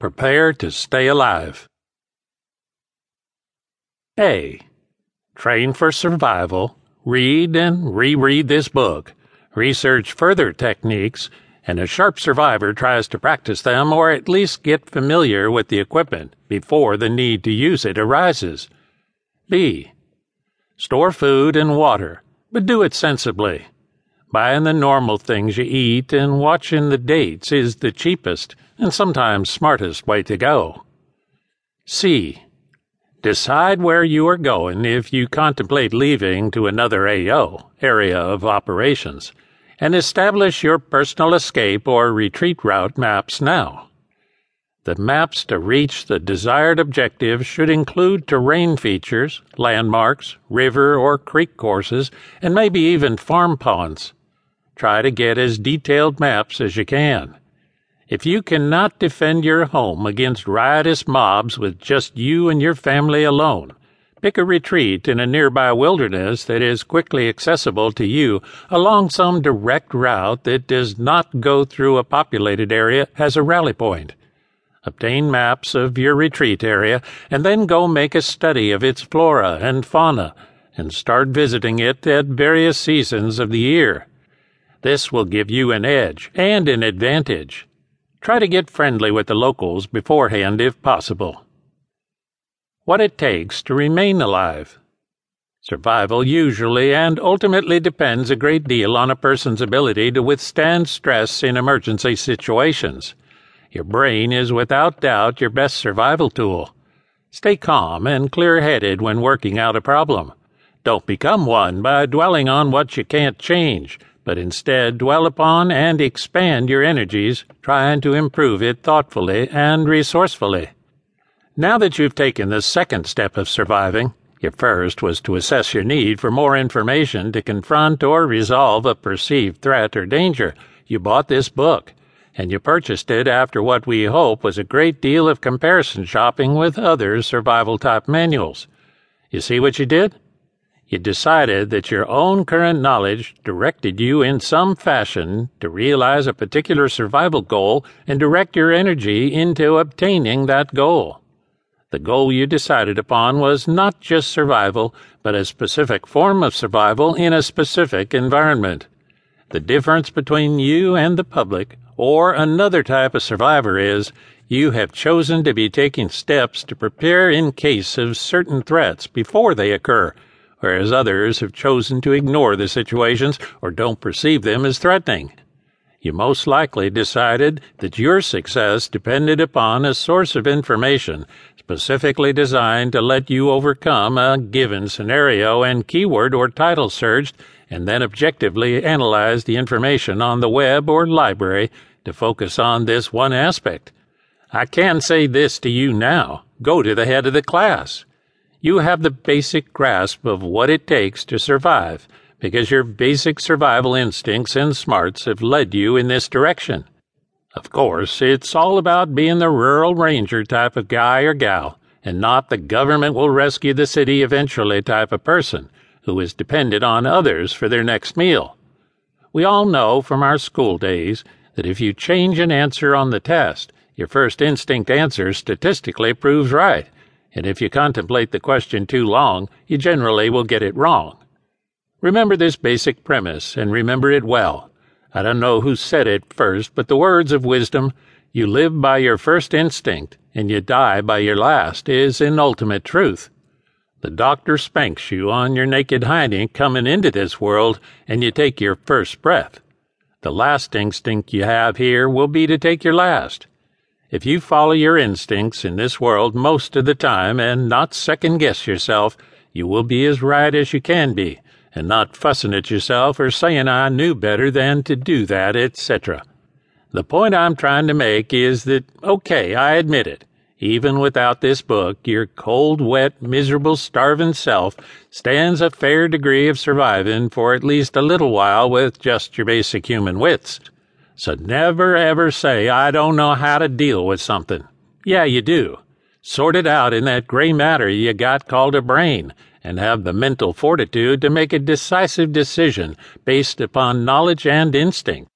Prepare to stay alive. A. Train for survival. Read and reread this book. Research further techniques, and a sharp survivor tries to practice them or at least get familiar with the equipment before the need to use it arises. B. Store food and water, but do it sensibly. Buying the normal things you eat and watching the dates is the cheapest and sometimes smartest way to go. C. Decide where you are going if you contemplate leaving to another AO, area of operations, and establish your personal escape or retreat route maps now. The maps to reach the desired objective should include terrain features, landmarks, river or creek courses, and maybe even farm ponds. Try to get as detailed maps as you can. If you cannot defend your home against riotous mobs with just you and your family alone, pick a retreat in a nearby wilderness that is quickly accessible to you along some direct route that does not go through a populated area as a rally point. Obtain maps of your retreat area and then go make a study of its flora and fauna and start visiting it at various seasons of the year. This will give you an edge and an advantage. Try to get friendly with the locals beforehand if possible. What it takes to remain alive. Survival usually and ultimately depends a great deal on a person's ability to withstand stress in emergency situations. Your brain is without doubt your best survival tool. Stay calm and clear headed when working out a problem. Don't become one by dwelling on what you can't change but instead dwell upon and expand your energies, trying to improve it thoughtfully and resourcefully. Now that you've taken the second step of surviving, your first was to assess your need for more information to confront or resolve a perceived threat or danger. You bought this book, and you purchased it after what we hope was a great deal of comparison shopping with other survival type manuals. You see what you did? You decided that your own current knowledge directed you in some fashion to realize a particular survival goal and direct your energy into obtaining that goal. The goal you decided upon was not just survival, but a specific form of survival in a specific environment. The difference between you and the public, or another type of survivor, is you have chosen to be taking steps to prepare in case of certain threats before they occur whereas others have chosen to ignore the situations or don't perceive them as threatening. You most likely decided that your success depended upon a source of information specifically designed to let you overcome a given scenario and keyword or title searched, and then objectively analyze the information on the web or library to focus on this one aspect. I can say this to you now go to the head of the class. You have the basic grasp of what it takes to survive because your basic survival instincts and smarts have led you in this direction. Of course, it's all about being the rural ranger type of guy or gal, and not the government will rescue the city eventually type of person who is dependent on others for their next meal. We all know from our school days that if you change an answer on the test, your first instinct answer statistically proves right and if you contemplate the question too long, you generally will get it wrong. Remember this basic premise, and remember it well. I don't know who said it first, but the words of wisdom, you live by your first instinct, and you die by your last, is an ultimate truth. The doctor spanks you on your naked hiney coming into this world, and you take your first breath. The last instinct you have here will be to take your last. If you follow your instincts in this world most of the time and not second guess yourself, you will be as right as you can be, and not fussing at yourself or saying I knew better than to do that, etc. The point I'm trying to make is that, okay, I admit it. Even without this book, your cold, wet, miserable, starving self stands a fair degree of surviving for at least a little while with just your basic human wits. So never ever say, I don't know how to deal with something. Yeah, you do. Sort it out in that gray matter you got called a brain, and have the mental fortitude to make a decisive decision based upon knowledge and instinct.